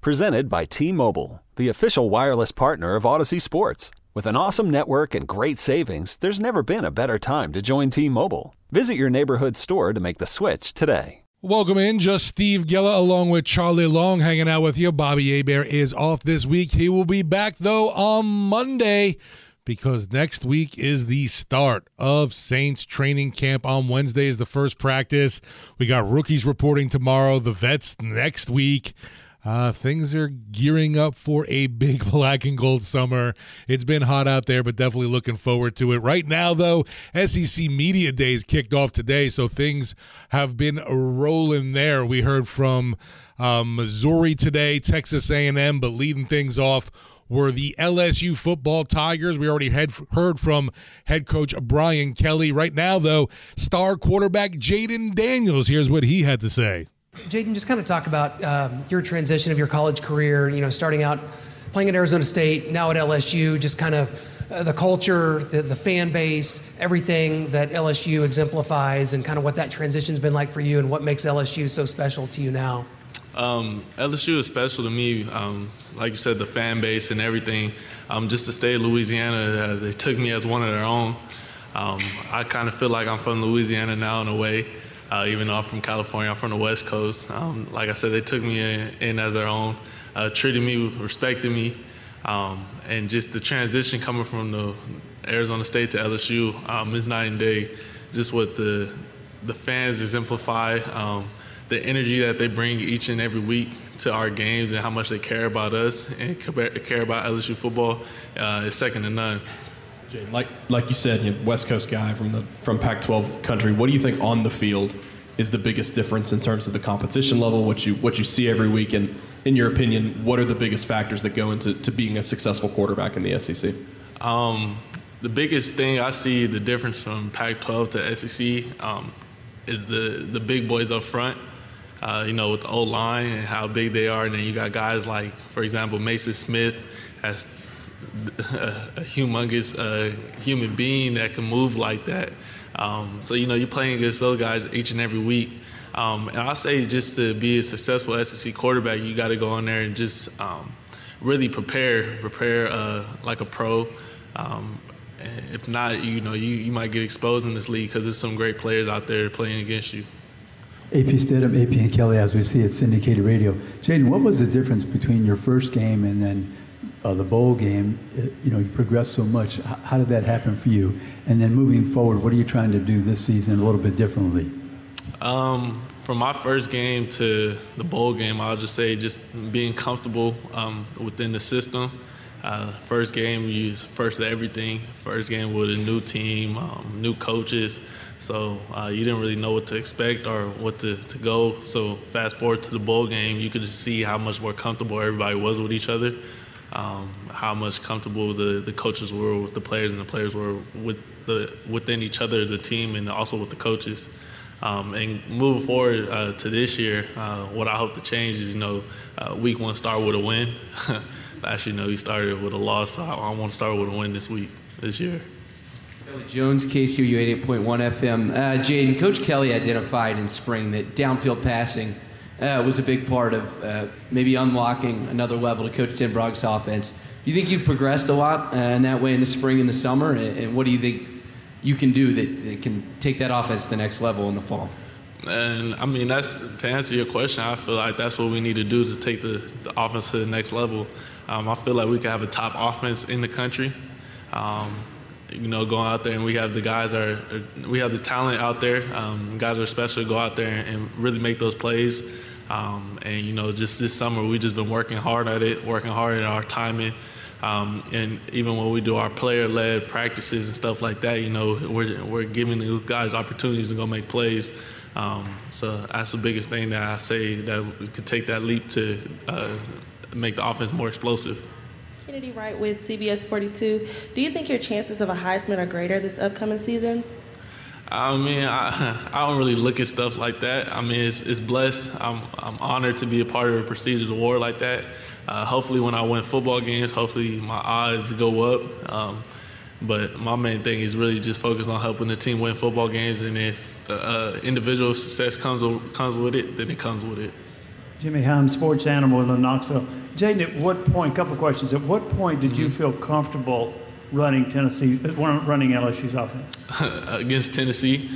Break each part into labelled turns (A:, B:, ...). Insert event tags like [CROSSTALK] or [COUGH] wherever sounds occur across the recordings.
A: Presented by T Mobile, the official wireless partner of Audacy Sports. With an awesome network and great savings, there's never been a better time to join T Mobile. Visit your neighborhood store to make the switch today.
B: Welcome in, just Steve Geller along with Charlie Long hanging out with you. Bobby Hebert is off this week. He will be back though on Monday because next week is the start of Saints training camp. On Wednesday is the first practice. We got rookies reporting tomorrow, the vets next week. Uh, things are gearing up for a big [LAUGHS] black and gold summer. It's been hot out there, but definitely looking forward to it. Right now, though, SEC Media Days kicked off today, so things have been rolling there. We heard from um, Missouri today, Texas A&M, but leading things off were the LSU football Tigers. We already had heard from head coach Brian Kelly. Right now, though, star quarterback Jayden Daniels. Here's what he had to say.
C: Jayden, just kind of talk about um, your transition of your college career, you know, starting out playing at Arizona State, now at LSU, just kind of uh, the culture, the, the fan base, everything that LSU exemplifies, and kind of what that transition's been like for you and what makes LSU so special to you now.
D: Um, LSU is special to me. Um, like you said, the fan base and everything. Um, just to stay in Louisiana, uh, they took me as one of their own. Um, I kind of feel like I'm from Louisiana now in a way. Uh, even though I'm from California, I'm from the West Coast. Um, like I said, they took me in, in as their own, uh, treated me, respected me, um, and just the transition coming from the Arizona State to LSU um, is night and day. Just what the the fans exemplify, um, the energy that they bring each and every week to our games, and how much they care about us and care about LSU football uh, is second to none.
E: Jay, like like you said, West Coast guy from the from Pac-12 country. What do you think on the field is the biggest difference in terms of the competition level? What you what you see every week, and in your opinion, what are the biggest factors that go into to being a successful quarterback in the SEC?
D: Um, the biggest thing I see the difference from Pac-12 to SEC um, is the the big boys up front. Uh, you know, with the old line and how big they are, and then you got guys like, for example, Maason Smith has [LAUGHS] a, humongous uh, human being that can move like that. Um, so you know you're playing against those guys each and every week. Um, and I say just to be a successful SEC quarterback, you got to go in there and just um, really prepare, prepare uh, like a pro. Um, if not, you know you, you might get exposed in this league because there's some great players out there playing against you.
F: AP Stidham, AP and Kelly, as we see at syndicated radio. Jayden, what was the difference between your first game and then uh, the bowl game, uh, you know, you progressed so much. How did that happen for you? And then moving forward, what are you trying to do this season a little bit differently?
D: Um, from my first game to the bowl game, I'll just say just being comfortable um, within the system. Uh, first game, you first everything. First game with a new team, um, new coaches. So uh, you didn't really know what to expect or what to, to go. So fast forward to the bowl game, you could see how much more comfortable everybody was with each other um, how much comfortable the, the coaches were with the players and the players were with the within each other, the team, and also with the coaches. Um, and moving forward uh, to this year, uh, what I hope to change is, you know, uh, week one start with a win. [LAUGHS] You know, you started with a loss, so I, I want to start with a win this week, this year.
G: Jones, KCOU 88.1 FM. Uh, Jayden, Coach Kelly identified in spring that downfield passing – uh, was a big part of uh, maybe unlocking another level to Coach Denbrock's offense. Do you think you've progressed a lot uh, in that way in the spring and the summer? And what do you think you can do that, that can take that offense to the next level in the fall?
D: And I mean, that's to answer your question. I feel like that's what we need to do to take the, the offense to the next level. Um, I feel like we could have a top offense in the country. Um, you know, going out there and we have the guys are, we have the talent out there. Um, guys are special. Go out there and really make those plays. Um, and you know, just this summer we've just been working hard at it, working hard at our timing. Um, and even when we do our player-led practices and stuff like that, you know, we're, we're giving the guys opportunities to go make plays. Um, so that's the biggest thing that I say that we could take that leap to uh, make the offense more explosive.
H: Kennedy Wright with CBS 42. Do you think your chances of a Heisman are greater this upcoming season?
D: I mean, I, [LAUGHS] I don't really look at stuff like that. I mean, it's, it's blessed. I'm, I'm honored to be a part of a prestigious award like that. Uh, hopefully, when I win football games, hopefully my odds go up. Um, but my main thing is really just focus on helping the team win football games, and if the uh, individual success comes comes with it, then it comes with it.
I: Jimmy Hyams, sports animal in Knoxville. Jayden, at what point? Couple questions. At what point did mm-hmm. you feel comfortable running Tennessee, uh, running LSU's offense? [LAUGHS]
D: against Tennessee,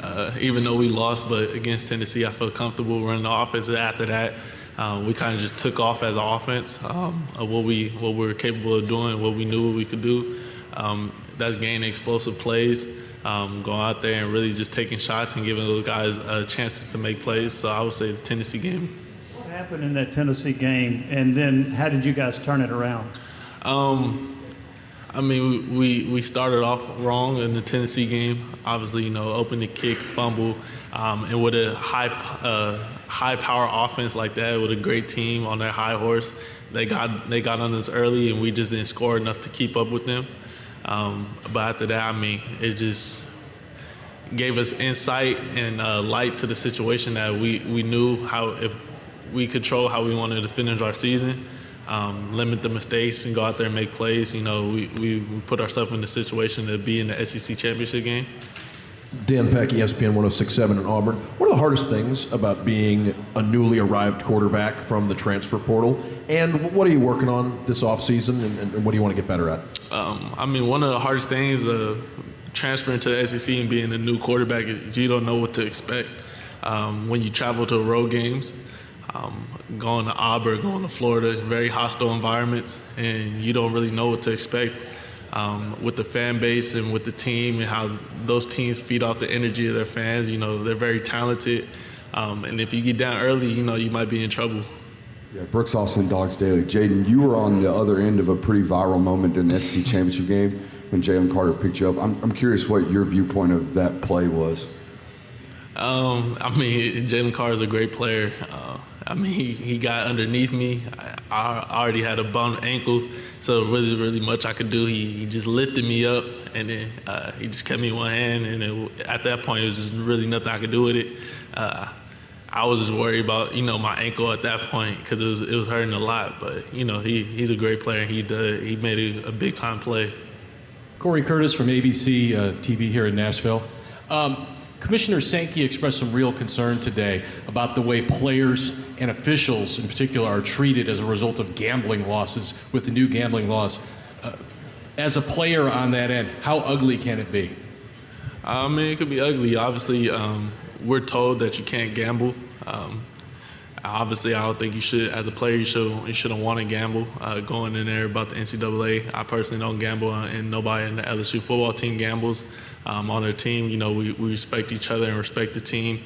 D: uh, even though we lost, but against Tennessee, I felt comfortable running the offense. After that, um, we kind of just took off as an offense um, of what we what we were capable of doing, what we knew what we could do. Um, that's gaining explosive plays, um, going out there and really just taking shots and giving those guys uh, chances to make plays. So I would say the Tennessee game.
I: Happened in that Tennessee game, and then how did you guys turn it around?
D: Um, I mean, we, we started off wrong in the Tennessee game. Obviously, you know, open the kick, fumble, um, and with a high uh, high power offense like that, with a great team on their high horse, they got they got on us early, and we just didn't score enough to keep up with them. Um, but after that, I mean, it just gave us insight and uh, light to the situation that we, we knew how if we control how we wanted to finish our season, um, limit the mistakes and go out there and make plays. You know, we, we put ourselves in the situation to be in the SEC championship game.
J: Dan Peck, ESPN 1067 in Auburn. What are the hardest things about being a newly arrived quarterback from the transfer portal? And what are you working on this offseason and, and what do you want to get better at?
D: Um, I mean, one of the hardest things uh, transferring to the SEC and being a new quarterback is you don't know what to expect. Um, when you travel to road games, um, going to Auburn, going to Florida, very hostile environments, and you don't really know what to expect um, with the fan base and with the team and how those teams feed off the energy of their fans. You know, they're very talented. Um, and if you get down early, you know, you might be in trouble.
K: Yeah, Brooks Austin, Dogs Daily. Jayden, you were on the other end of a pretty viral moment in the SEC championship game when Jalen Carter picked you up. I'm, I'm curious what your viewpoint of that play was.
D: Um, I mean, Jalen Carter is a great player. Uh, I mean, he, he got underneath me. I, I already had a bum ankle, so really, really much I could do. He, he just lifted me up, and then uh, he just kept me one hand. And it, at that point, it was just really nothing I could do with it. Uh, I was just worried about you know my ankle at that point because it was it was hurting a lot. But you know he he's a great player. He did, he made a, a big time play.
L: Corey Curtis from ABC uh, TV here in Nashville. Um, Commissioner Sankey expressed some real concern today about the way players and officials, in particular, are treated as a result of gambling losses with the new gambling laws. Uh, as a player on that end, how ugly can it be?
D: I mean, it could be ugly. Obviously, um, we're told that you can't gamble. Um, obviously, I don't think you should, as a player, you should you shouldn't want to gamble uh, going in there about the NCAA. I personally don't gamble, uh, and nobody in the LSU football team gambles um, on their team. You know, we, we respect each other and respect the team,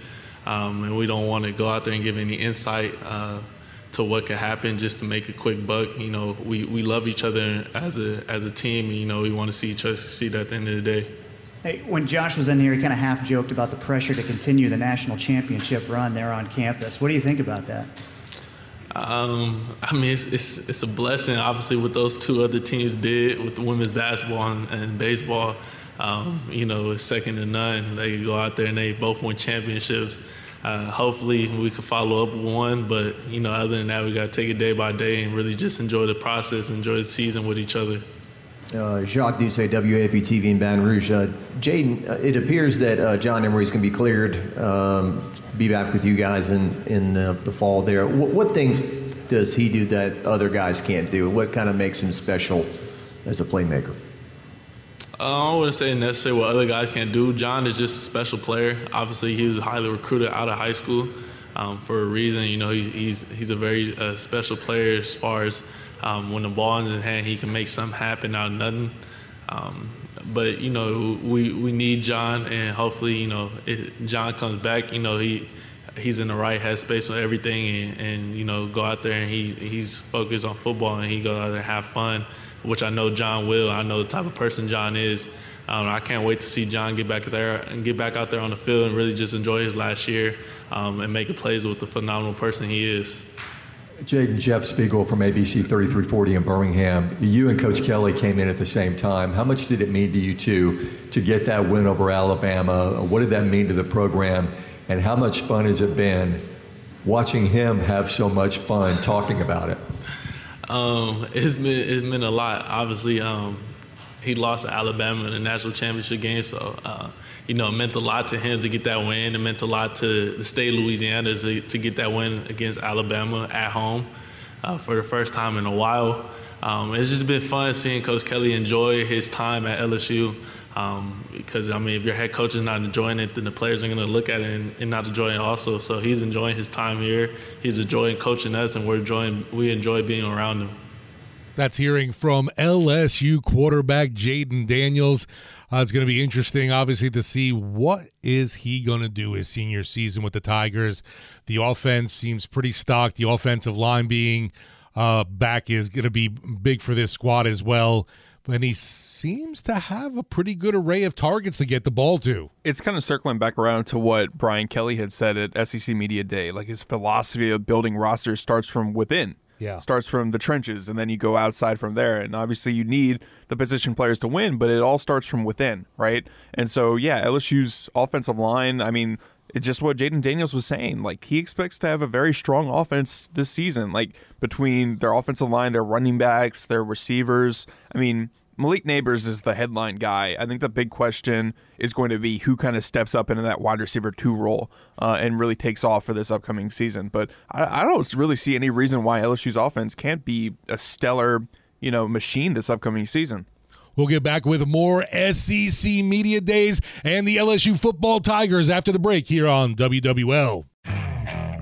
D: um, and we don't want to go out there and give any insight uh, to what could happen just to make a quick buck. You know, we, we love each other as a as a team, and you know, we want to see each other succeed at the end of the day.
M: Hey, when Josh was in here, he kind of half joked about the pressure to continue the national championship run there on campus. What do you think about that?
D: Um, I mean, it's, it's, it's a blessing. Obviously, what those two other teams did with the women's basketball and, and baseball, um, you know, it's second to none. They go out there and they both win championships. Uh, hopefully, we could follow up with one, but you know, other than that, we got to take it day by day and really just enjoy the process, enjoy the season with each other.
N: Uh, Jacques Doucet, WAP TV in Baton Rouge. Uh, Jayden, uh, it appears that uh, John Emery's going to be cleared, um, be back with you guys in, in the, the fall there. W- what things does he do that other guys can't do? What kind of makes him special as a playmaker?
D: Uh, I wouldn't say necessarily what other guys can't do. John is just a special player. Obviously, he was highly recruited out of high school um, for a reason. You know, he, he's he's a very uh, special player as far as um, when the ball is in his hand, he can make something happen out of nothing. Um, but you know, we we need John, and hopefully, you know, if John comes back, you know, he he's in the right headspace with everything, and, and you know, go out there and he he's focused on football, and he go out there and have fun, which I know John will. I know the type of person John is. Um, I can't wait to see John get back there and get back out there on the field and really just enjoy his last year um, and make plays with the phenomenal person he is.
O: Jayden Jeff Spiegel from ABC 3340 in Birmingham. You and Coach Kelly came in at the same time. How much did it mean to you two to get that win over Alabama? What did that mean to the program? And how much fun has it been watching him have so much fun talking about it?
D: Um, it's been it's been a lot. Obviously, um, he lost to Alabama in the national championship game, so uh, you know it meant a lot to him to get that win. It meant a lot to the state of Louisiana to, to get that win against Alabama at home uh, for the first time in a while. Um, it's just been fun seeing Coach Kelly enjoy his time at LSU. Um, because I mean, if your head coach is not enjoying it, then the players are going to look at it and, and, not enjoy it also. So he's enjoying his time here. He's enjoying coaching us, and we're enjoying we enjoy being around him.
B: That's hearing from LSU quarterback Jayden Daniels. Uh, it's going to be interesting, obviously, to see what is he going to do his senior season with the Tigers. The offense seems pretty stocked. The offensive line being uh, back is going to be big for this squad as well and he seems to have a pretty good array of targets to get the ball to.
P: It's kind of circling back around to what Brian Kelly had said at SEC Media Day. Like his philosophy of building rosters starts from within.
B: Yeah.
P: Starts from the trenches and then you go outside from there. And obviously you need the position players to win, but it all starts from within, right? And so yeah, LSU's offensive line, I mean, it's just what Jayden Daniels was saying. Like he expects to have a very strong offense this season. Like between their offensive line, their running backs, their receivers. I mean, Malik Nabers is the headline guy. I think the big question is going to be who kind of steps up into that wide receiver two role uh, and really takes off for this upcoming season. But I, I don't really see any reason why LSU's offense can't be a stellar, you know, machine this upcoming season.
B: We'll get back with more SEC Media Days and the LSU football Tigers after the break here on WWL.